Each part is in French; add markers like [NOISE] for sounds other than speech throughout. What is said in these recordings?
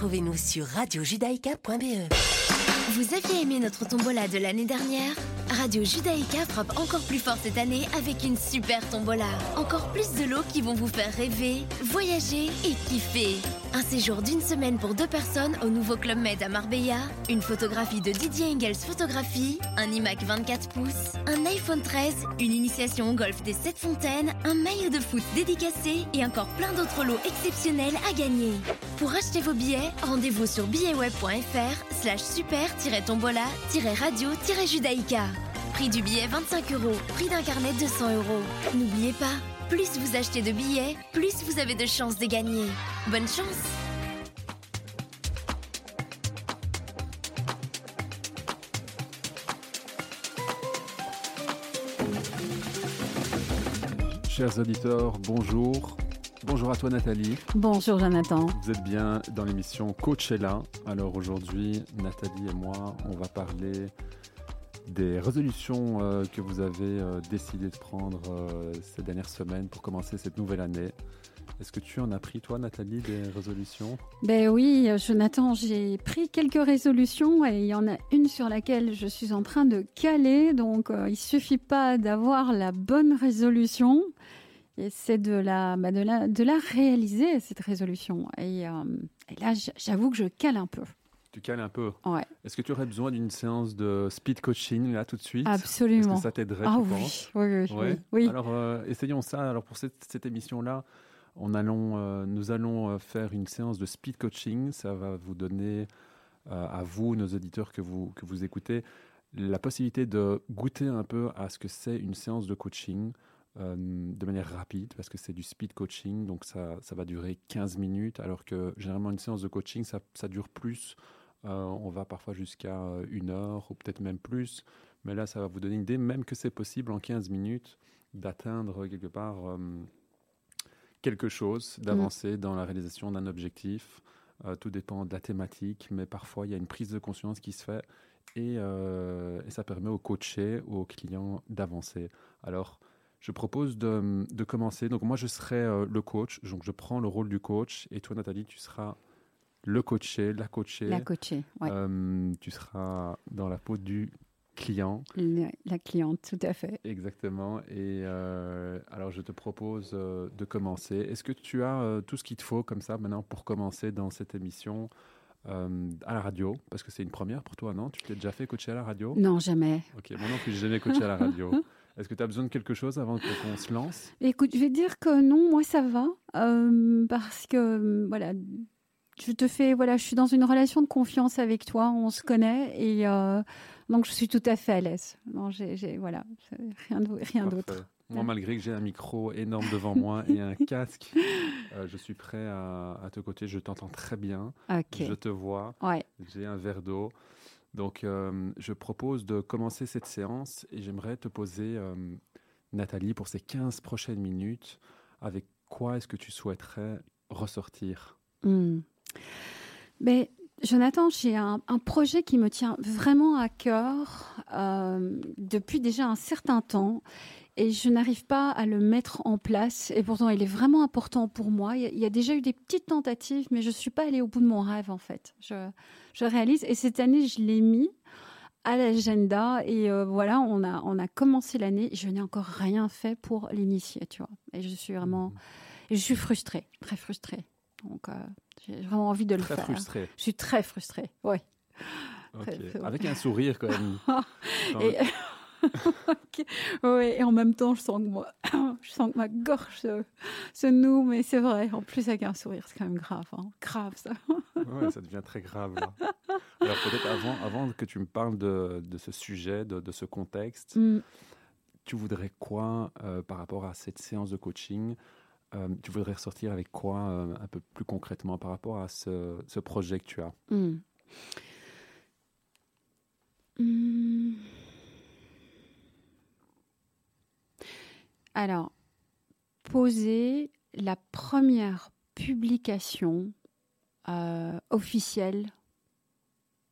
Retrouvez-nous sur radiojudaïka.be. Vous aviez aimé notre tombola de l'année dernière? Radio Judaïka frappe encore plus fort cette année avec une super tombola. Encore plus de lots qui vont vous faire rêver, voyager et kiffer. Un séjour d'une semaine pour deux personnes au nouveau Club Med à Marbella, une photographie de Didier Engels Photographie, un iMac 24 pouces, un iPhone 13, une initiation au golf des 7 fontaines, un maillot de foot dédicacé et encore plein d'autres lots exceptionnels à gagner. Pour acheter vos billets, rendez-vous sur billetweb.fr slash super-tombola-radio-judaïka. Prix du billet 25 euros, prix d'un carnet 200 euros. N'oubliez pas, plus vous achetez de billets, plus vous avez de chances de gagner. Bonne chance Chers auditeurs, bonjour. Bonjour à toi Nathalie. Bonjour Jonathan. Vous êtes bien dans l'émission Coachella. Alors aujourd'hui, Nathalie et moi, on va parler des résolutions euh, que vous avez euh, décidé de prendre euh, ces dernières semaines pour commencer cette nouvelle année. Est-ce que tu en as pris, toi, Nathalie, des résolutions? Ben oui, Jonathan, j'ai pris quelques résolutions et il y en a une sur laquelle je suis en train de caler. Donc, il suffit pas d'avoir la bonne résolution, c'est de la, bah, de la, de la réaliser cette résolution. Et, et là, j'avoue que je cale un peu. Tu cales un peu. Ouais. Est-ce que tu aurais besoin d'une séance de speed coaching là tout de suite? Absolument. Est-ce que ça t'aiderait Ah tu oui, penses? Oui, oui, Ouais. oui. Alors euh, essayons ça. Alors pour cette, cette émission-là, on allons, euh, nous allons euh, faire une séance de speed coaching. Ça va vous donner euh, à vous, nos auditeurs que vous, que vous écoutez, la possibilité de goûter un peu à ce que c'est une séance de coaching. Euh, de manière rapide parce que c'est du speed coaching donc ça, ça va durer 15 minutes alors que généralement une séance de coaching ça, ça dure plus euh, on va parfois jusqu'à euh, une heure ou peut-être même plus. Mais là, ça va vous donner une idée, même que c'est possible en 15 minutes d'atteindre quelque part euh, quelque chose, d'avancer dans la réalisation d'un objectif. Tout dépend de la thématique, mais parfois il y a une prise de conscience qui se fait et, et ça permet au coaché ou au client d'avancer. Alors, je propose de, de commencer. Donc moi, je serai euh, le coach, donc je prends le rôle du coach et toi, Nathalie, tu seras le coaché, la coachée. La coachée, ouais. Euh, tu seras dans la peau du client. La, la cliente, tout à fait. Exactement. Et euh, alors, je te propose euh, de commencer. Est-ce que tu as tout ce qu'il te faut comme ça maintenant pour commencer dans cette émission euh, à la radio? Parce que c'est une première pour toi, non? Tu t'es déjà fait coacher à la radio? Non, jamais. Ok, moi non plus, j'ai jamais coaché à la radio. [LAUGHS] Est-ce que tu as besoin de quelque chose avant qu'on se lance? Écoute, je vais dire que non, moi ça va, euh, parce que euh, voilà, je te fais, voilà, je suis dans une relation de confiance avec toi, on se connaît et euh, donc je suis tout à fait à l'aise. Non, j'ai, voilà, rien, de- rien Parfait. d'autre. Moi, malgré que j'ai un micro énorme devant [LAUGHS] moi et un casque, euh, je suis prêt à, à te coacher. Je t'entends très bien. Je te vois. Ouais. J'ai un verre d'eau. Donc, euh, je propose de commencer cette séance et j'aimerais te poser, euh, Nathalie, pour ces 15 prochaines minutes, avec quoi est-ce que tu souhaiterais ressortir? Hmm. Mais Jonathan, j'ai un, un projet qui me tient vraiment à cœur euh, depuis déjà un certain temps et je n'arrive pas à le mettre en place et pourtant il est vraiment important pour moi. Il y a, déjà eu des petites tentatives mais je suis pas allée au bout de mon rêve en fait. Je, je réalise et cette année je l'ai mis à l'agenda et euh, voilà on a on a commencé l'année. Je n'ai encore rien fait pour l'initier, tu vois. Et je suis vraiment et je suis frustrée, très frustrée. Donc, euh, j'ai vraiment envie de le Très faire. frustré. Je suis très frustrée, oui. Ok. Très- très- Avec un sourire quand même. [LAUGHS] Et... [LAUGHS] Ok. Ouais, et en même temps, je sens que moi, [COUGHS] je sens que ma gorge se, se noue, mais c'est vrai. En plus, avec un sourire, c'est quand même grave, hein. grave ça. Ouais, ça devient très grave. Là. [LAUGHS] Alors peut-être avant, avant que tu me parles de, de ce sujet, de, de ce contexte, Mm. tu voudrais quoi euh, par rapport à cette séance de coaching Euh, Tu voudrais ressortir avec quoi euh, un peu plus concrètement par rapport à ce, ce projet que tu as? Mm. Mm. Alors, poser la première publication euh, officielle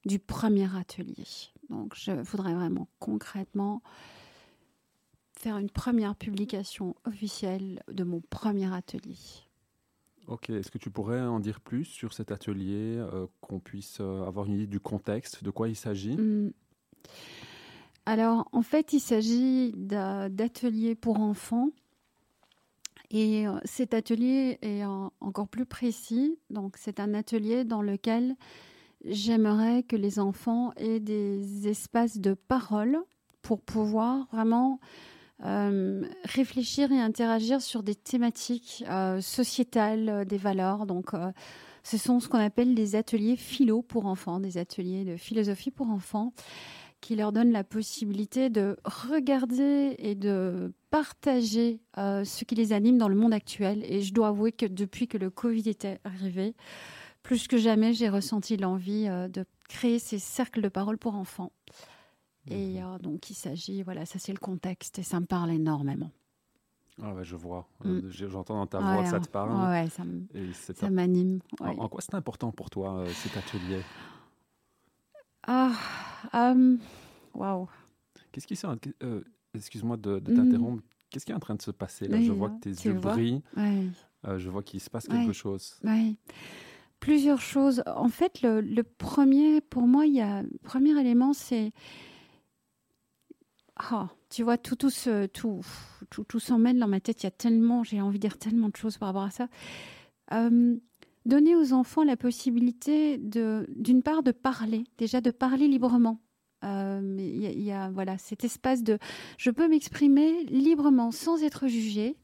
du premier atelier. Donc, je voudrais vraiment concrètement faire une première publication officielle de mon premier atelier. Ok, est-ce que tu pourrais en dire plus sur cet atelier, euh, qu'on puisse euh, avoir une idée du contexte, de quoi il s'agit? Hmm. Alors, en fait, il s'agit d'a- d'ateliers pour enfants. Et euh, cet atelier est en- encore plus précis. Donc, c'est un atelier dans lequel j'aimerais que les enfants aient des espaces de parole pour pouvoir vraiment euh, réfléchir et interagir sur des thématiques euh, sociétales, des valeurs. Donc, ce sont ce qu'on appelle des ateliers philo pour enfants, des ateliers de philosophie pour enfants qui leur donnent la possibilité de regarder et de partager euh, ce qui les anime dans le monde actuel. Et je dois avouer que depuis que le Covid était arrivé, plus que jamais, j'ai ressenti l'envie euh, de créer ces cercles de parole pour enfants. Et Mhm. euh, donc, il s'agit, voilà, ça c'est le contexte et ça me parle énormément. Ah ouais, je vois. Mm. J'entends dans ta Ouais, voix que ça hein. te parle. Ouais, ça m'anime. en, ouais. en quoi c'est important pour toi, cet atelier? Ah, euh, waouh. Qu'est-ce qui s'est... euh, Excuse-moi de, de Mhm. t'interrompre. Qu'est-ce qui est en train de se passer là? Je vois que tes yeux brillent. Ouais. euh, je vois qu'il se passe Ouais. quelque chose. Oui. Plusieurs choses. En fait, le, le premier, pour moi, il y a le premier élément, c'est ah, tu vois, tout, tout, se, tout, tout, tout s'en mêle dans ma tête. Il y a tellement, j'ai envie de dire tellement de choses par rapport à ça. Euh, donner aux enfants la possibilité de, d'une part, de parler, déjà de parler librement. Euh, il y a- voilà cet espace de, je peux m'exprimer librement sans être jugée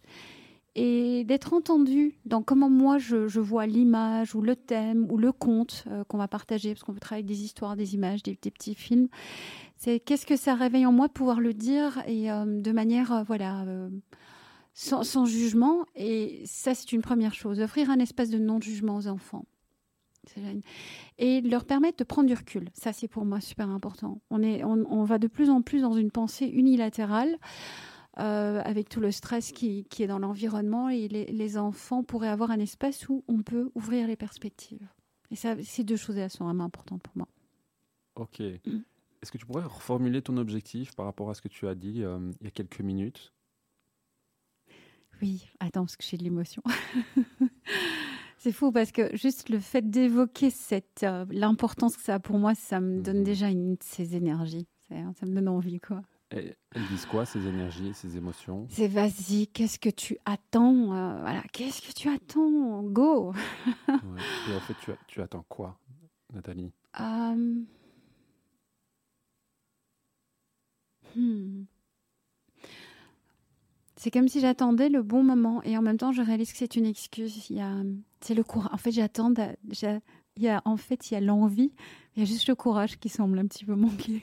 et d'être entendu dans comment moi je, vois l'image ou le thème ou le conte euh, qu'on va partager, parce qu'on peut travailler des histoires, des images, des, petits films. C'est qu'est-ce que ça réveille en moi de pouvoir le dire et euh, de manière voilà sans, sans jugement. Et ça c'est une première chose, offrir un espace de non-jugement aux enfants. Et leur permettre de prendre du recul. Ça, c'est pour moi super important. On, est, on, on va de plus en plus dans une pensée unilatérale euh, avec tout le stress qui, qui est dans l'environnement et les, les enfants pourraient avoir un espace où on peut ouvrir les perspectives. Et ça, ces deux choses elles sont vraiment importantes pour moi. Ok. Mm. Est-ce que tu pourrais reformuler ton objectif par rapport à ce que tu as dit euh, il y a quelques minutes? Oui, attends, parce que j'ai de l'émotion. [LAUGHS] C'est fou parce que juste le fait d'évoquer cette euh, l'importance que ça a pour moi, ça me donne Mhm. déjà une de ces énergies. C'est- Ça me donne envie, quoi. Et Elles disent quoi, ces énergies, ces émotions? C'est vas-y, qu'est-ce que tu attends euh, Voilà, qu'est-ce que tu attends? Go [LAUGHS] Ouais. Et en fait, tu attends quoi, Nathalie? Euh, hmm. C'est comme si j'attendais le bon moment et en même temps je réalise que c'est une excuse. Il y a, c'est le courage. En fait, j'attends. Il y a, en fait, il y a l'envie. Il y a juste le courage qui semble un petit peu manquer.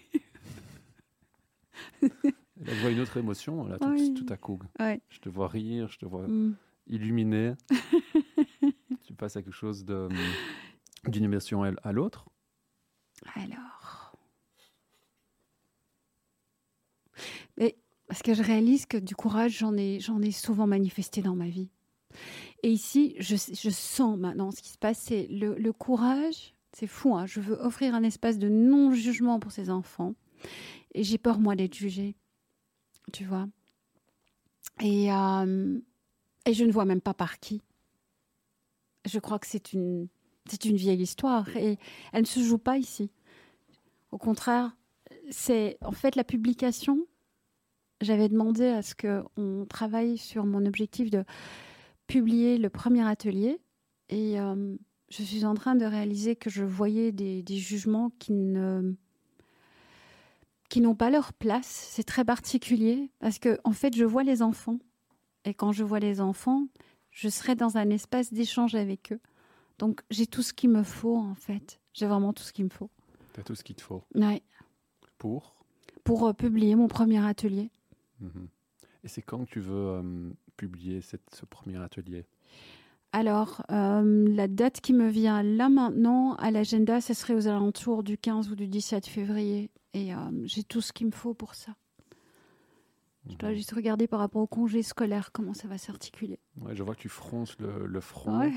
Je vois une autre émotion, là, tout, Oui. tout à coup. Ouais. Je te vois rire, je te vois Hmm. illuminé. [LAUGHS] tu passes à quelque chose de, d'une émotion à à l'autre. Alors. Mais parce que je réalise que du courage, j'en ai, souvent manifesté dans ma vie. Et ici, je, sens maintenant ce qui se passe. C'est le, courage, c'est fou. hein, je veux offrir un espace de non-jugement pour ces enfants. Et j'ai peur, moi, d'être jugée. Tu vois? Et, euh, et je ne vois même pas par qui. Je crois que c'est une vieille histoire. Et elle ne se joue pas ici. Au contraire, c'est en fait la publication. J'avais demandé à ce qu'on travaille sur mon objectif de publier le premier atelier. Et euh, je suis en train de réaliser que je voyais des, des jugements qui ne qui n'ont pas leur place. C'est très particulier parce que en fait, je vois les enfants. Et quand je vois les enfants, je serai dans un espace d'échange avec eux. Donc j'ai tout ce qu'il me faut en fait. J'ai vraiment tout ce qu'il me faut. Tu as tout ce qu'il te faut Ouais. pour? Pour euh, publier mon premier atelier. Mhm. Et c'est quand que tu veux euh, publier cette, ce premier atelier? Alors, euh, la date qui me vient là maintenant à l'agenda, ce serait aux alentours du 15 ou du 17 février. Et euh, j'ai tout ce qu'il me faut pour ça. Je dois Mhm. juste regarder par rapport au congé scolaire comment ça va s'articuler. Ouais, je vois que tu fronces le, le front. Ouais.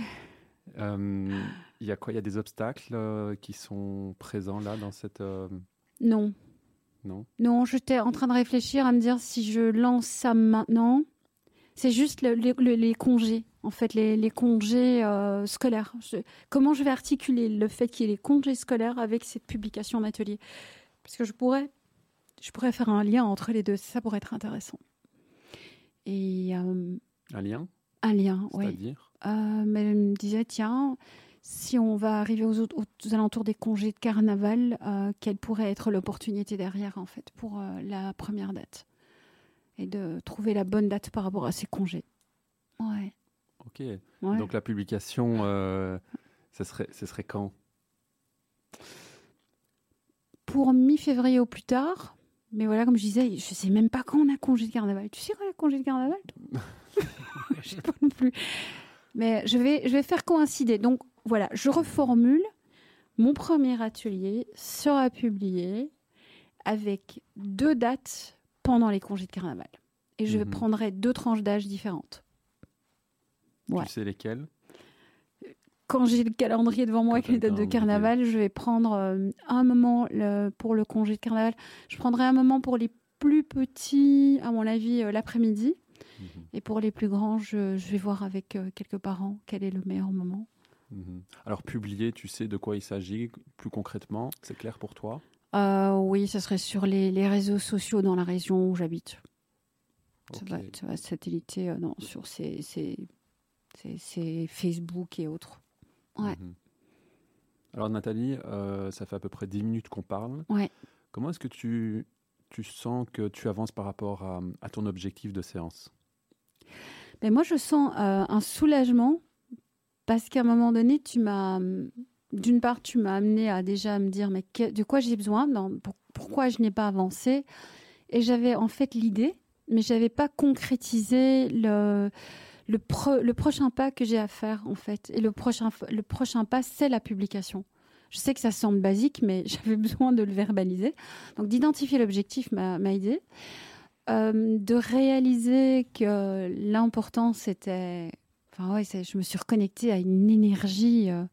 Euh, Il y a quoi? Il y a des obstacles qui sont présents là dans cette. Non, Non non, j'étais en train de réfléchir à me dire si je lance ça maintenant, C'est juste les congés, en fait, les, congés euh, scolaires. comment je vais articuler le fait qu'il y ait les congés scolaires avec cette publication en atelier Parce que je pourrais, je pourrais faire un lien entre les deux. Ça pourrait être intéressant. Et, euh, un lien? Un lien, oui. C'est-à-dire? Euh, Mais elle me disait, tiens, si on va arriver aux, aux alentours des congés de carnaval, quelle pourrait être l'opportunité derrière, en fait, pour la première date et de trouver la bonne date par rapport à ses congés. Ouais. Ok. Donc la publication, euh, ce, serait, ce serait quand? Pour mi-février au plus tard. Mais voilà, comme je disais, je ne sais même pas quand on a congé de carnaval. Tu sais quand on a congé de carnaval [LAUGHS] [LAUGHS] Je ne sais pas non plus. Mais je vais, je vais faire coïncider. Donc voilà, je reformule. Mon premier atelier sera publié avec deux dates pendant les congés de carnaval. Et je mhm. prendrai deux tranches d'âge différentes. Tu sais lesquelles? Quand j'ai le calendrier devant moi avec les dates de carnaval, je vais prendre euh, un moment pour le congé de carnaval. Je prendrai un moment pour les plus petits, à mon avis, euh, l'après-midi. Mhm. Et pour les plus grands, je, vais voir avec euh, quelques parents quel est le meilleur moment. Mhm. Alors, publier, tu sais de quoi il s'agit plus concrètement C'est clair pour toi? Euh, oui, ce serait sur les, réseaux sociaux dans la région où j'habite. Ça, va, ça satelliter euh, non, sur ces, Facebook et autres. Ouais. Mhm. Alors Nathalie, euh, ça fait à peu près 10 minutes qu'on parle. Ouais. Comment est-ce que tu, tu sens que tu avances par rapport à, ton objectif de séance? Ben Moi, je sens un soulagement parce qu'à un moment donné, tu m'as d'une part, tu m'as amené à déjà me dire mais de quoi j'ai besoin, pourquoi je n'ai pas avancé? Et j'avais en fait l'idée, mais je n'avais pas concrétisé le, prochain pas que j'ai à faire en fait. Et le prochain, le prochain pas, c'est la publication. Je sais que ça semble basique, mais [LAUGHS] j'avais besoin de le verbaliser. Donc d'identifier l'objectif m'a aidé. Euh, de réaliser que l'important c'était... Enfin ouais, je me suis reconnectée à une énergie... Euh,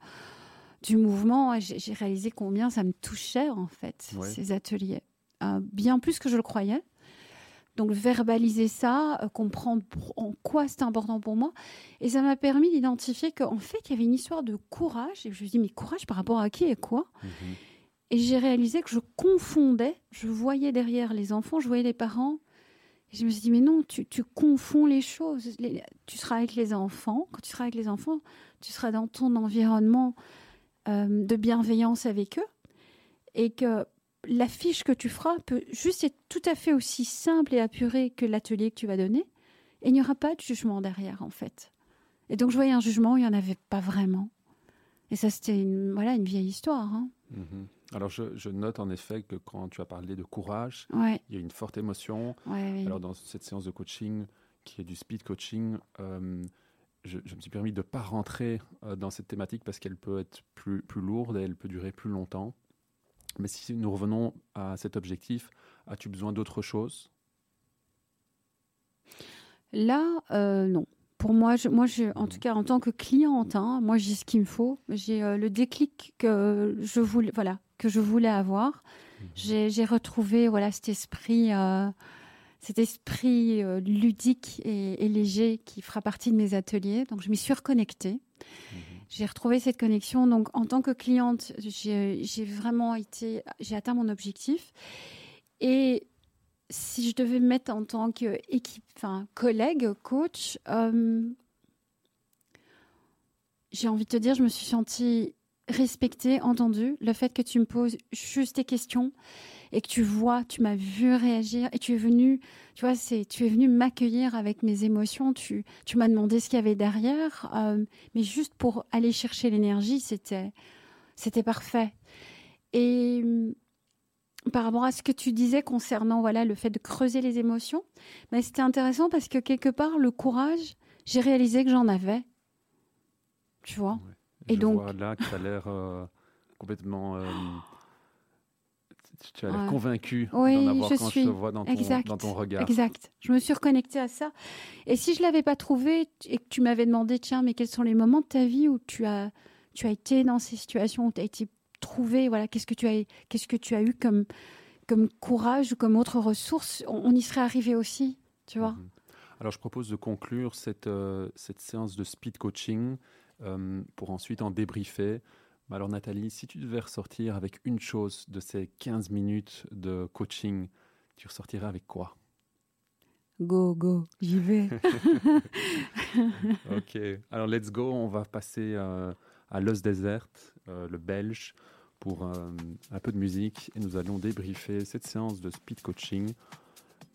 du mouvement, j'ai réalisé combien ça me touchait en fait, ces ateliers. Euh, bien plus que je le croyais. Donc verbaliser ça, euh, comprendre en quoi c'était important pour moi. Et ça m'a permis d'identifier qu'en fait, il y avait une histoire de courage. Et je me suis dit, mais courage par rapport à qui et quoi? Mhm. Et j'ai réalisé que je confondais, je voyais derrière les enfants, je voyais les parents. Je me suis dit, mais non, tu, confonds les choses. tu seras avec les enfants. Quand tu seras avec les enfants, tu seras dans ton environnement euh, de bienveillance avec eux et que l'affiche que tu feras peut juste être tout à fait aussi simple et apurée que l'atelier que tu vas donner et il n'y aura pas de jugement derrière en fait. Et donc je voyais un jugement, il n'y en avait pas vraiment. Et ça c'était une, voilà, une vieille histoire. Hein. Mhm. Alors je, note en effet que quand tu as parlé de courage, il y a une forte émotion. Alors dans cette séance de coaching qui est du speed coaching, euh, je, me suis permis de ne pas rentrer euh, dans cette thématique parce qu'elle peut être plus, plus lourde et elle peut durer plus longtemps. Mais si nous revenons à cet objectif, as-tu besoin d'autre chose? Là, euh, non. Pour moi, je, moi je, en tout cas, en tant que cliente, hein, moi, j'ai ce qu'il me faut. J'ai euh, le déclic que je voulais, voilà, que je voulais avoir. Mhm. J'ai retrouvé voilà, cet esprit cet esprit euh, ludique et, léger qui fera partie de mes ateliers. Donc, je m'y suis reconnectée. Mhm. J'ai retrouvé cette connexion. Donc, en tant que cliente, j'ai vraiment été, j'ai atteint mon objectif. Et si je devais me mettre en tant qu'équipe, enfin, collègue, coach, euh, j'ai envie de te dire, je me suis sentie respectée, entendue. Le fait que tu me poses juste des questions et que tu vois, tu m'as vu réagir et tu es venu, tu vois, c'est, tu es venu m'accueillir avec mes émotions. Tu, tu m'as demandé ce qu'il y avait derrière, euh, mais juste pour aller chercher l'énergie, c'était, c'était parfait. Et euh, par rapport à ce que tu disais concernant voilà le fait de creuser les émotions, mais c'était intéressant parce que quelque part le courage, j'ai réalisé que j'en avais. Tu vois? Et donc là, tu as l'air euh, complètement tu as l'air convaincu d'en avoir je quand je te vois dans ton, dans ton, regard. Exact. Je me suis reconnectée à ça. Et si je l'avais pas trouvé et que tu m'avais demandé, tiens, mais quels sont les moments de ta vie où tu as, tu as été dans ces situations, où tu as été trouvé, voilà, qu'est-ce que tu as, qu'est-ce que tu as eu comme, comme courage ou comme autre ressource, on, y serait arrivé aussi, tu vois. Mhm. Alors je propose de conclure cette, cette séance de speed coaching pour ensuite en débriefer. Alors Nathalie, si tu devais ressortir avec une chose de ces 15 minutes de coaching, tu ressortirais avec quoi? Go, go, j'y vais. [LAUGHS] ok, alors let's go, on va passer euh, à Los Desert, euh, le belge, pour euh, un peu de musique et nous allons débriefer cette séance de speed coaching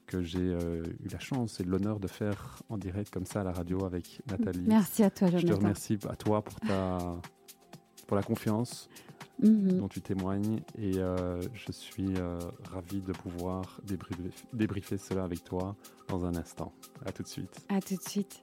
que j'ai eu la chance et l'honneur de faire en direct comme ça à la radio avec Nathalie. Merci à toi, Jonathan. Je te remercie à toi pour, ta, pour la confiance, Mhm. dont tu témoignes et euh, je suis euh, ravi de pouvoir débriefer, débriefer cela avec toi dans un instant. À tout de suite. À tout de suite.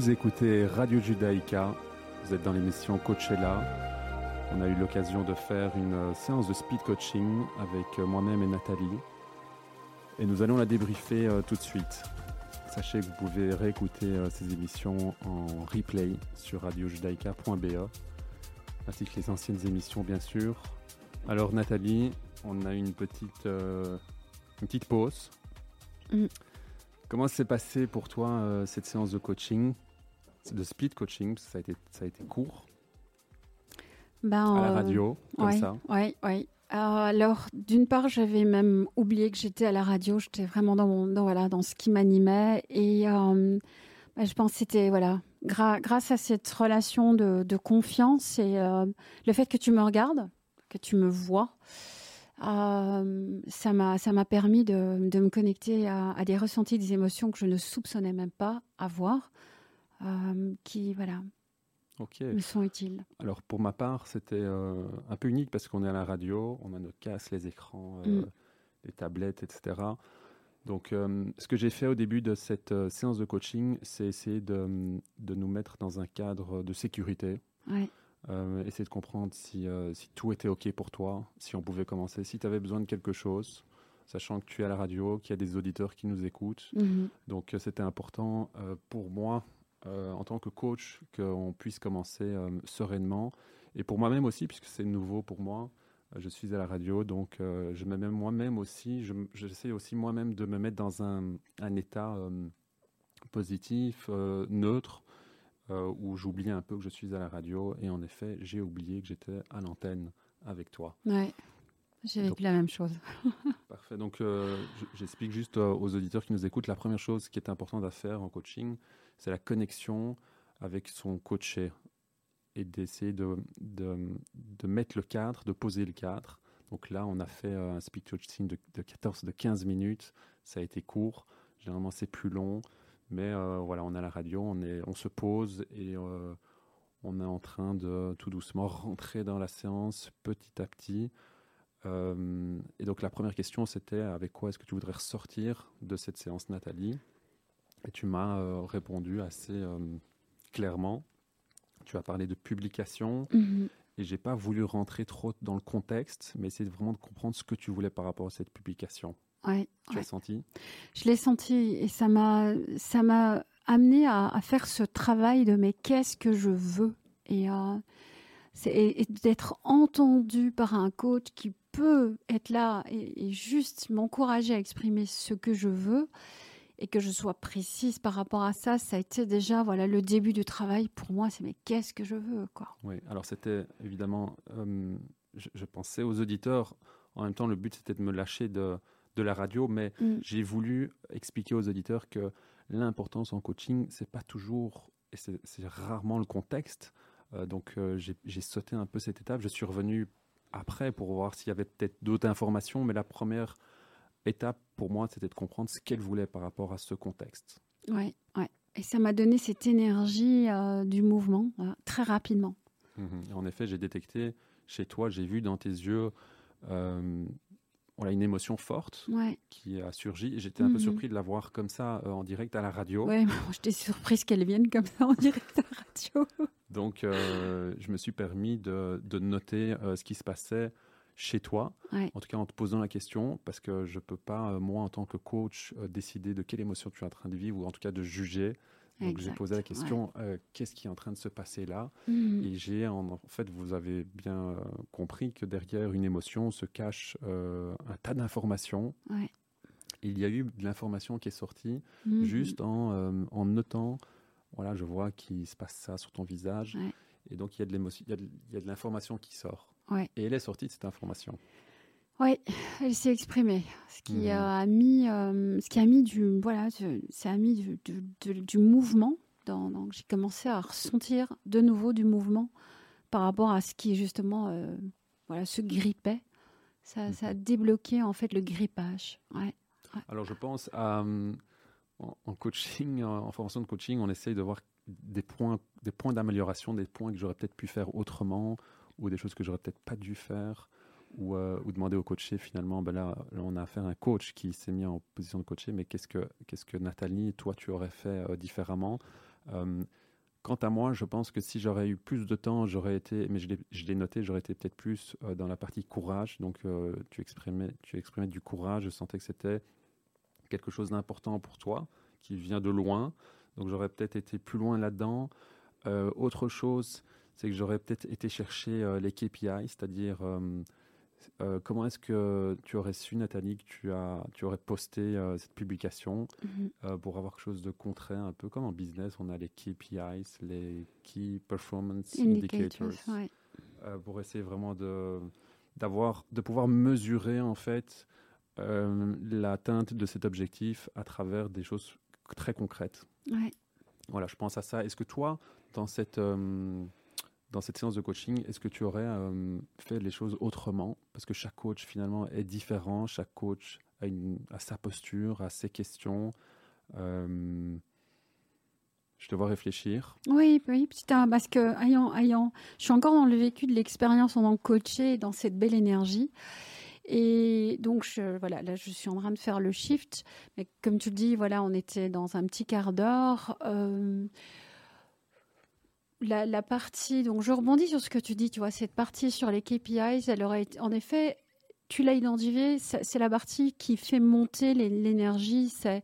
Vous écoutez Radio Judaïka, vous êtes dans l'émission Coachella. On a eu l'occasion de faire une euh, séance de speed coaching avec euh, moi-même et Nathalie. Et nous allons la débriefer euh, tout de suite. Sachez que vous pouvez réécouter ces émissions en replay sur radiojudaïka.be, ainsi que les anciennes émissions bien sûr. Alors Nathalie, on a une petite, une petite pause. Mm. Comment s'est passé pour toi cette séance de coaching, de speed coaching, ça a été, ça a été court ben, À la radio, comme ça Oui, oui. Alors, d'une part, j'avais même oublié que j'étais à la radio. J'étais vraiment dans, mon, dans, voilà, dans ce qui m'animait. Et euh, ben, je pense que c'était voilà, grâce à cette relation de, de confiance et euh, le fait que tu me regardes, que tu me vois, euh, ça m'a permis de, de, me connecter à, à, des ressentis, des émotions que je ne soupçonnais même pas avoir, euh, qui voilà, me sont utiles. Alors pour ma part, c'était euh, un peu unique parce qu'on est à la radio, on a nos casques, les écrans, euh, mm. les tablettes, etc. Donc ce que j'ai fait au début de cette séance de coaching, c'est essayer de, de, nous mettre dans un cadre de sécurité. essayer de comprendre si, si, tout était OK pour toi, si on pouvait commencer, si tu avais besoin de quelque chose, sachant que tu es à la radio, qu'il y a des auditeurs qui nous écoutent. Mm-hmm. Donc c'était important pour moi euh, en tant que coach qu'on puisse commencer euh, sereinement. Et pour moi-même aussi, puisque c'est nouveau pour moi, euh, je suis à la radio, donc je me mets moi-même aussi, j'essaie aussi moi-même de me mettre dans un, un état positif, neutre, où j'oubliais un peu que je suis à la radio. Et en effet, j'ai oublié que j'étais à l'antenne avec toi. Ouais. J'ai vécu la même chose. [LAUGHS] parfait. Donc, j'explique juste aux auditeurs qui nous écoutent la première chose qui est importante à faire en coaching, c'est la connexion avec son coaché et d'essayer de, de, mettre le cadre, de poser le cadre. Donc là, on a fait euh, un speak coaching de, de 14, de 15 minutes. Ça a été court. Généralement, c'est plus long. Mais euh, voilà, on a la radio, on, est, on se pose et euh, on est en train de tout doucement [LAUGHS] rentrer dans la séance petit à petit. et donc la première question, c'était avec quoi est-ce que tu voudrais ressortir de cette séance, Nathalie? Et tu m'as euh, répondu assez euh, clairement. Tu as parlé de publication. Mhm. Et j'ai pas voulu rentrer trop dans le contexte, mais essayer vraiment de comprendre ce que tu voulais par rapport à cette publication. Ouais, tu l'as senti? Je l'ai senti et ça m'a ça m'a amené à, faire ce travail de mais qu'est-ce que je veux? Et, euh, et d'être entendu par un coach qui peut être là et, et juste m'encourager à exprimer ce que je veux et que je sois précise par rapport à ça, ça a été déjà voilà le début du travail pour moi. C'est mais qu'est-ce que je veux quoi? Oui, alors c'était évidemment, euh, je, pensais aux auditeurs. En même temps, le but c'était de me lâcher de, de la radio, mais mm. j'ai voulu expliquer aux auditeurs que l'importance en coaching, c'est pas toujours et c'est rarement le contexte. Euh, donc euh, j'ai sauté un peu cette étape. Je suis revenu après pour voir s'il y avait peut-être d'autres informations, mais la première étape pour moi, c'était de comprendre ce qu'elle voulait par rapport à ce contexte. Oui, ouais. Et ça m'a donné cette énergie euh, du mouvement euh, très rapidement. Mhm. En effet, j'ai détecté chez toi, j'ai vu dans tes yeux euh, voilà, une émotion forte qui a surgi. J'étais un peu mhm. surpris de la voir comme ça en direct à la radio. Oui, [LAUGHS] j'étais surprise qu'elle vienne comme ça en direct à la radio. Donc, je me suis permis de, de noter ce qui se passait chez toi, en tout cas en te posant la question, parce que je ne peux pas, euh, moi, en tant que coach, euh, décider de quelle émotion tu es en train de vivre, ou en tout cas de juger. Donc j'ai posé la question, euh, qu'est-ce qui est en train de se passer là? Mmh. Et j'ai, en, fait, vous avez bien compris que derrière une émotion se cache un tas d'informations. Il y a eu de l'information qui est sortie mmh. juste en, en, notant, voilà, je vois qu'il se passe ça sur ton visage. Et donc il y a de l'émotion, il y a de l'information qui sort. Et elle est sortie de cette information. Oui, elle s'est exprimée, ce qui mhm. a mis, euh, ce qui a mis du, voilà, ça a mis du, du, mouvement. Dans, donc j'ai commencé à ressentir de nouveau du mouvement par rapport à ce qui justement, euh, voilà, se grippait. Ça, ça, a mhm. débloqué en fait le grippage. Ouais. Alors je pense à, euh, en, coaching, en formation de coaching, on essaye de voir des points, des points d'amélioration, des points que j'aurais peut-être pu faire autrement, ou des choses que j'aurais peut-être pas dû faire ou, euh, ou demander au coaché finalement ben là, on a affaire à un coach qui s'est mis en position de coacher mais qu'est-ce que qu'est-ce que Nathalie toi tu aurais fait euh, différemment? Quant à moi, je pense que si j'aurais eu plus de temps, j'aurais été, mais je l'ai noté, j'aurais été peut-être plus dans la partie courage. Donc, tu, exprimais, tu exprimais du courage. Je sentais que c'était quelque chose d'important pour toi, qui vient de loin. Donc, j'aurais peut-être été plus loin là-dedans. autre chose, c'est que j'aurais peut-être été chercher euh, les KPI, c'est-à-dire euh, euh, comment est-ce que tu aurais su, Nathalie, que tu, as, tu aurais posté cette publication mhm. pour avoir quelque chose de concret, un peu comme en business, on a les KPIs, les Key Performance Indicators, pour essayer vraiment de, d'avoir, de pouvoir mesurer en fait l'atteinte de cet objectif à travers des choses très concrètes. Voilà, je pense à ça. Est-ce que toi, dans cette dans cette séance de coaching, est-ce que tu aurais euh, fait les choses autrement? Parce que chaque coach finalement est différent, chaque coach a, sa posture, a ses questions. Euh, je te vois réfléchir. Oui, oui, petit parce que ayant, ayant, je suis encore dans le vécu de l'expérience en tant que coaché, dans cette belle énergie. Et donc, je, voilà, là, je suis en train de faire le shift. Mais comme tu le dis, voilà, on était dans un petit quart d'heure. Euh, la, partie, donc je rebondis sur ce que tu dis, tu vois, cette partie sur les KPIs, elle aurait été, en effet, tu l'as identifié, c'est la partie qui fait monter l'énergie, c'est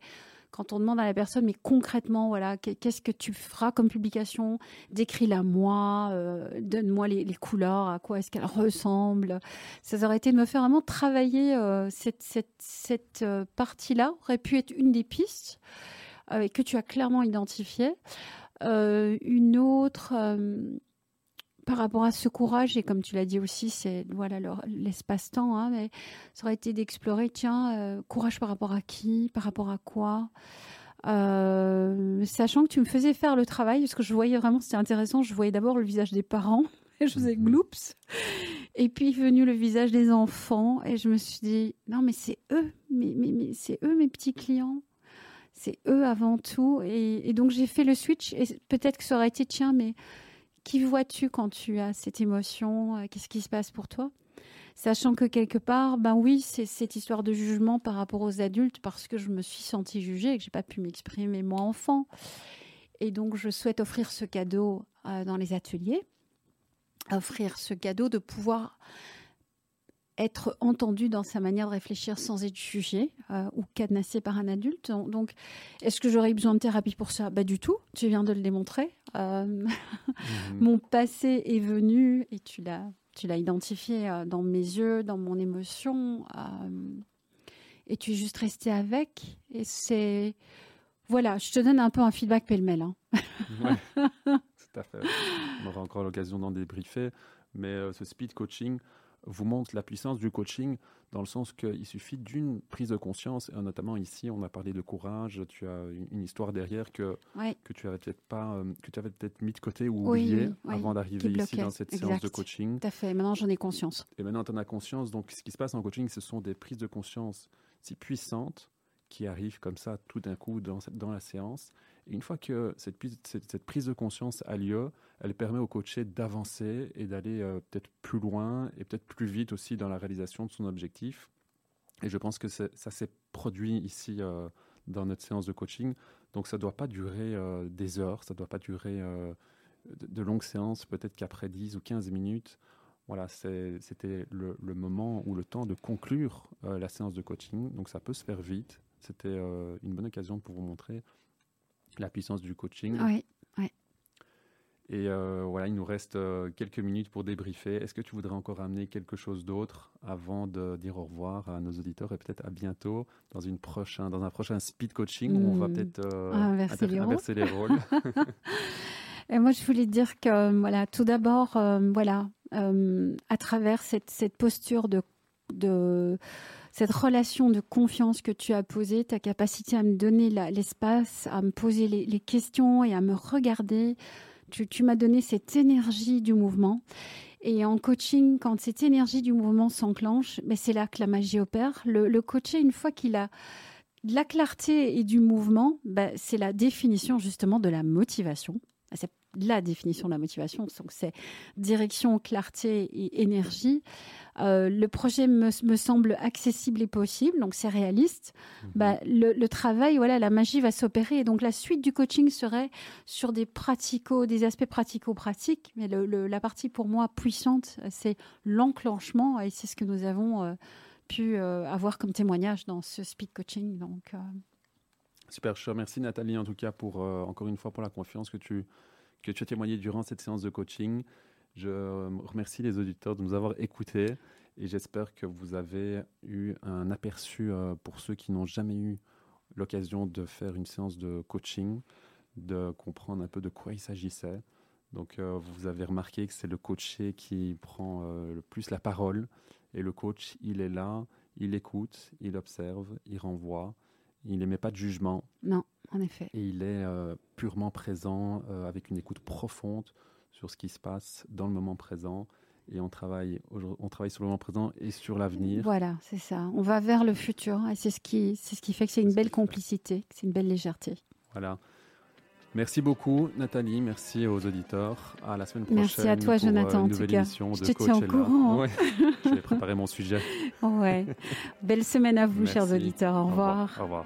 quand on demande à la personne, mais concrètement, voilà, qu'est-ce que tu feras comme publication? Décris-la moi, euh, donne-moi les, couleurs, à quoi est-ce qu'elle ressemble? Ça aurait été de me faire vraiment travailler euh, cette, cette, euh, partie-là, aurait pu être une des pistes que tu as clairement identifiées. Euh, une autre, euh, par rapport à ce courage, et comme tu l'as dit aussi, c'est voilà l'espace-temps, hein, mais ça aurait été d'explorer, tiens, euh, courage par rapport à qui, par rapport à quoi sachant que tu me faisais faire le travail, parce que je voyais vraiment, c'était intéressant, je voyais d'abord le visage des parents, et [LAUGHS] je faisais mhm. gloops, et puis venu le visage des enfants, et je me suis dit, non mais c'est eux, mais, mais, mais c'est eux mes petits clients, c'est eux avant tout. Et, donc j'ai fait le switch et peut-être que ça aurait été tiens, mais qui vois-tu quand tu as cette émotion? Euh, Qu'est-ce qui se passe pour toi? Sachant que quelque part, ben oui, c'est cette histoire de jugement par rapport aux adultes parce que je me suis sentie jugée et que j'ai pas pu m'exprimer moi enfant. Et donc je souhaite offrir ce cadeau euh, dans les ateliers, offrir ce cadeau de pouvoir être entendu dans sa manière de réfléchir sans être jugé euh, ou cadenassé par un adulte. Donc, est-ce que j'aurais besoin de thérapie pour ça? Bah du tout, tu viens de le démontrer. Euh, mhm. [LAUGHS] Mon passé est venu et tu l'as, tu l'as identifié euh, dans mes yeux, dans mon émotion, et tu es juste resté avec. Et c'est, voilà, je te donne un peu un feedback pêle-mêle. Hein. [LAUGHS] tout à fait. On aura encore l'occasion d'en débriefer, mais ce speed coaching vous montre la puissance du coaching dans le sens qu'il suffit d'une prise de conscience, et notamment ici, on a parlé de courage, tu as une, histoire derrière que, que tu avais peut-être pas, euh, que tu avais peut-être mis de côté ou oublié avant d'arriver ici dans cette séance de coaching. Tout à fait, maintenant j'en ai conscience. Et maintenant tu en as conscience, donc ce qui se passe en coaching, ce sont des prises de conscience si puissantes qui arrivent comme ça tout d'un coup dans, dans la séance. Une fois que cette, prise de conscience a lieu, elle permet au coaché d'avancer et d'aller euh, peut-être plus loin et peut-être plus vite aussi dans la réalisation de son objectif. Et je pense que ça s'est produit ici euh, dans notre séance de coaching. Donc ça ne doit pas durer euh, des heures, ça ne doit pas durer de, longues séances, peut-être qu'après 10 ou 15 minutes, voilà, c'était le, moment ou le temps de conclure la séance de coaching. Donc ça peut se faire vite. C'était une bonne occasion pour vous montrer la puissance du coaching. Oui, oui. Et euh, voilà, il nous reste euh, quelques minutes pour débriefer. Est-ce que tu voudrais encore amener quelque chose d'autre avant de dire au revoir à nos auditeurs et peut-être à bientôt dans, une prochain, dans un prochain speed coaching où on va hmm. peut-être euh, inverser, les inverser, les rôles Et moi, je voulais dire que, voilà, tout d'abord, voilà, à travers cette, cette posture de, de cette relation de confiance que tu as posée, ta capacité à me donner l'espace, à me poser les, questions et à me regarder. Tu, m'as donné cette énergie du mouvement. Et en coaching, quand cette énergie du mouvement s'enclenche, mais ben, c'est là que la magie opère. Le, le coaché, une fois qu'il a de la clarté et du mouvement, ben, c'est la définition justement de la motivation. C'est la définition de la motivation. Donc, c'est direction, clarté et énergie. Euh, le projet me, semble accessible et possible, donc c'est réaliste. Mhm. Bah, le, travail, voilà, la magie va s'opérer. Et donc, la suite du coaching serait sur des pratico, des aspects pratico-pratiques. Mais la partie pour moi puissante, c'est l'enclenchement. Et c'est ce que nous avons euh, pu euh, avoir comme témoignage dans ce speed coaching. Donc, Super, je te remercie Nathalie en tout cas pour encore une fois pour la confiance que tu que tu as témoigné durant cette séance de coaching. Je remercie les auditeurs de nous avoir écoutés et j'espère que vous avez eu un aperçu euh, pour ceux qui n'ont jamais eu l'occasion de faire une séance de coaching, de comprendre un peu de quoi il s'agissait. Donc euh, vous avez remarqué que c'est le coaché qui prend euh, le plus la parole et le coach, il est là, il écoute, il observe, il renvoie, il n'émet pas de jugement. Non, en effet. Et il est purement présent avec une écoute profonde sur ce qui se passe dans le moment présent et on travaille, on travaille sur le moment présent et sur l'avenir. Voilà, c'est ça. On va vers le futur et c'est ce qui, c'est ce qui fait que c'est une belle complicité, que c'est une belle légèreté. Voilà. Merci beaucoup Nathalie, merci aux auditeurs. À la semaine prochaine. Merci à toi euh, Jonathan. Une nouvelle émission Je de te tiens au courant. Ouais, J'ai préparé mon sujet. [LAUGHS] Ouais. Belle semaine à vous, chers auditeurs. Au revoir. Au revoir.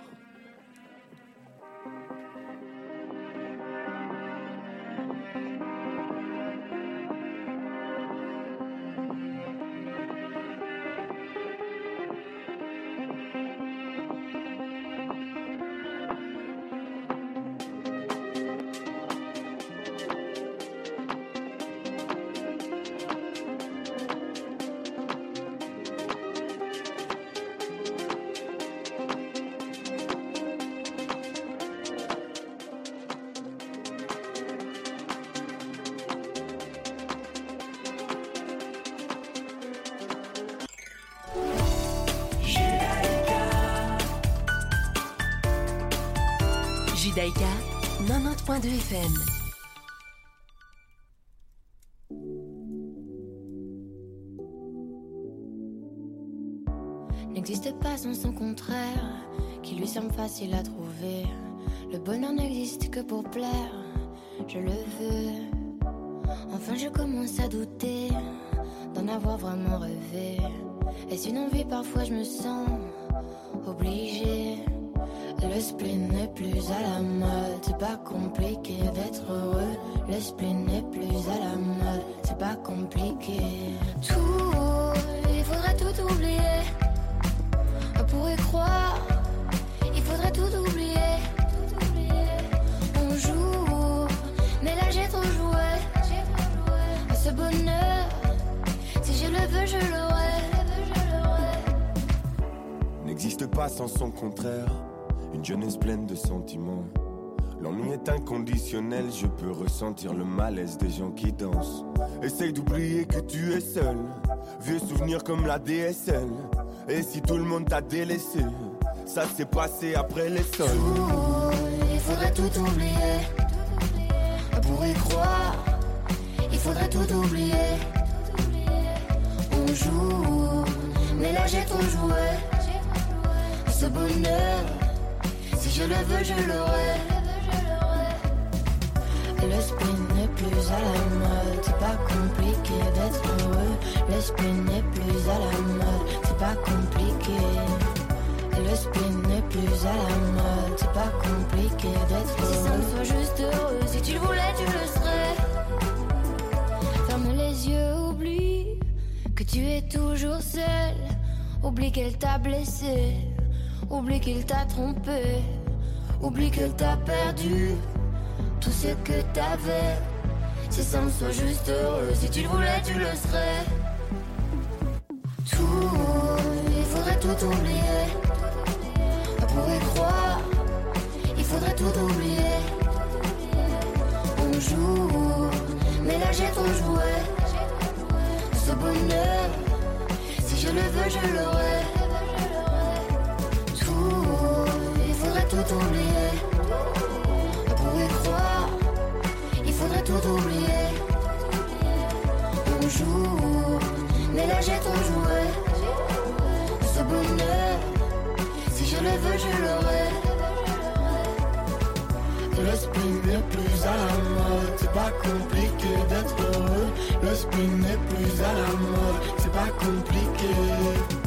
Judaïka 90.2 FM. N'existe pas sans son contraire, qui lui semble facile à trouver. Le bonheur n'existe que pour plaire, je le veux. Enfin, je commence à douter d'en avoir vraiment rêvé. Si une envie, parfois je me sens obligée. Le spleen plus à la mode, c'est pas compliqué d'être heureux. Le spleen n'est plus à la mode, c'est pas compliqué. Tout, il faudrait tout oublier. On pourrait croire, il faudrait tout oublier. On joue, mais là j'ai trop joué. Ce bonheur, si je le veux, je l'aurai. N'existe pas sans son contraire une jeunesse pleine de sentiments. L'ennui est inconditionnel, je peux ressentir le malaise des gens qui dansent. Essaye d'oublier que tu es seul, vieux souvenir comme la DSL. Et si tout le monde t'a délaissé, ça s'est passé après les sols. il faudrait tout oublier. Pour y croire, il faudrait tout oublier. On mais là j'ai trop joué. Ce bonheur je le veux, je l'aurai. L'esprit n'est plus à la mode, c'est pas compliqué d'être heureux. L'esprit n'est plus à la mode, c'est pas compliqué. L'esprit n'est plus à la mode, c'est pas compliqué d'être heureux. Si ça me soit juste heureux, si tu le voulais, tu le serais. Ferme les yeux, oublie que tu es toujours seul. Oublie qu'elle t'a blessé, oublie qu'il t'a trompé. Oublie que t'as perdu tout ce que t'avais. Si ça me soit juste heureux, si tu le voulais, tu le serais. Tout, il faudrait tout oublier. Pour y croire, il faudrait tout oublier. On joue, mais là j'ai trop joué. Ce bonheur, si je le veux, je l'aurai. Tout oublier. Pour y croire, il faudrait tout oublier. On joue, mais là j'ai joué. Ce bonheur, si je le veux, je l'aurai. Le spin n'est plus à la mode C'est pas compliqué d'être heureux. Le spin n'est plus à la mode. C'est pas compliqué.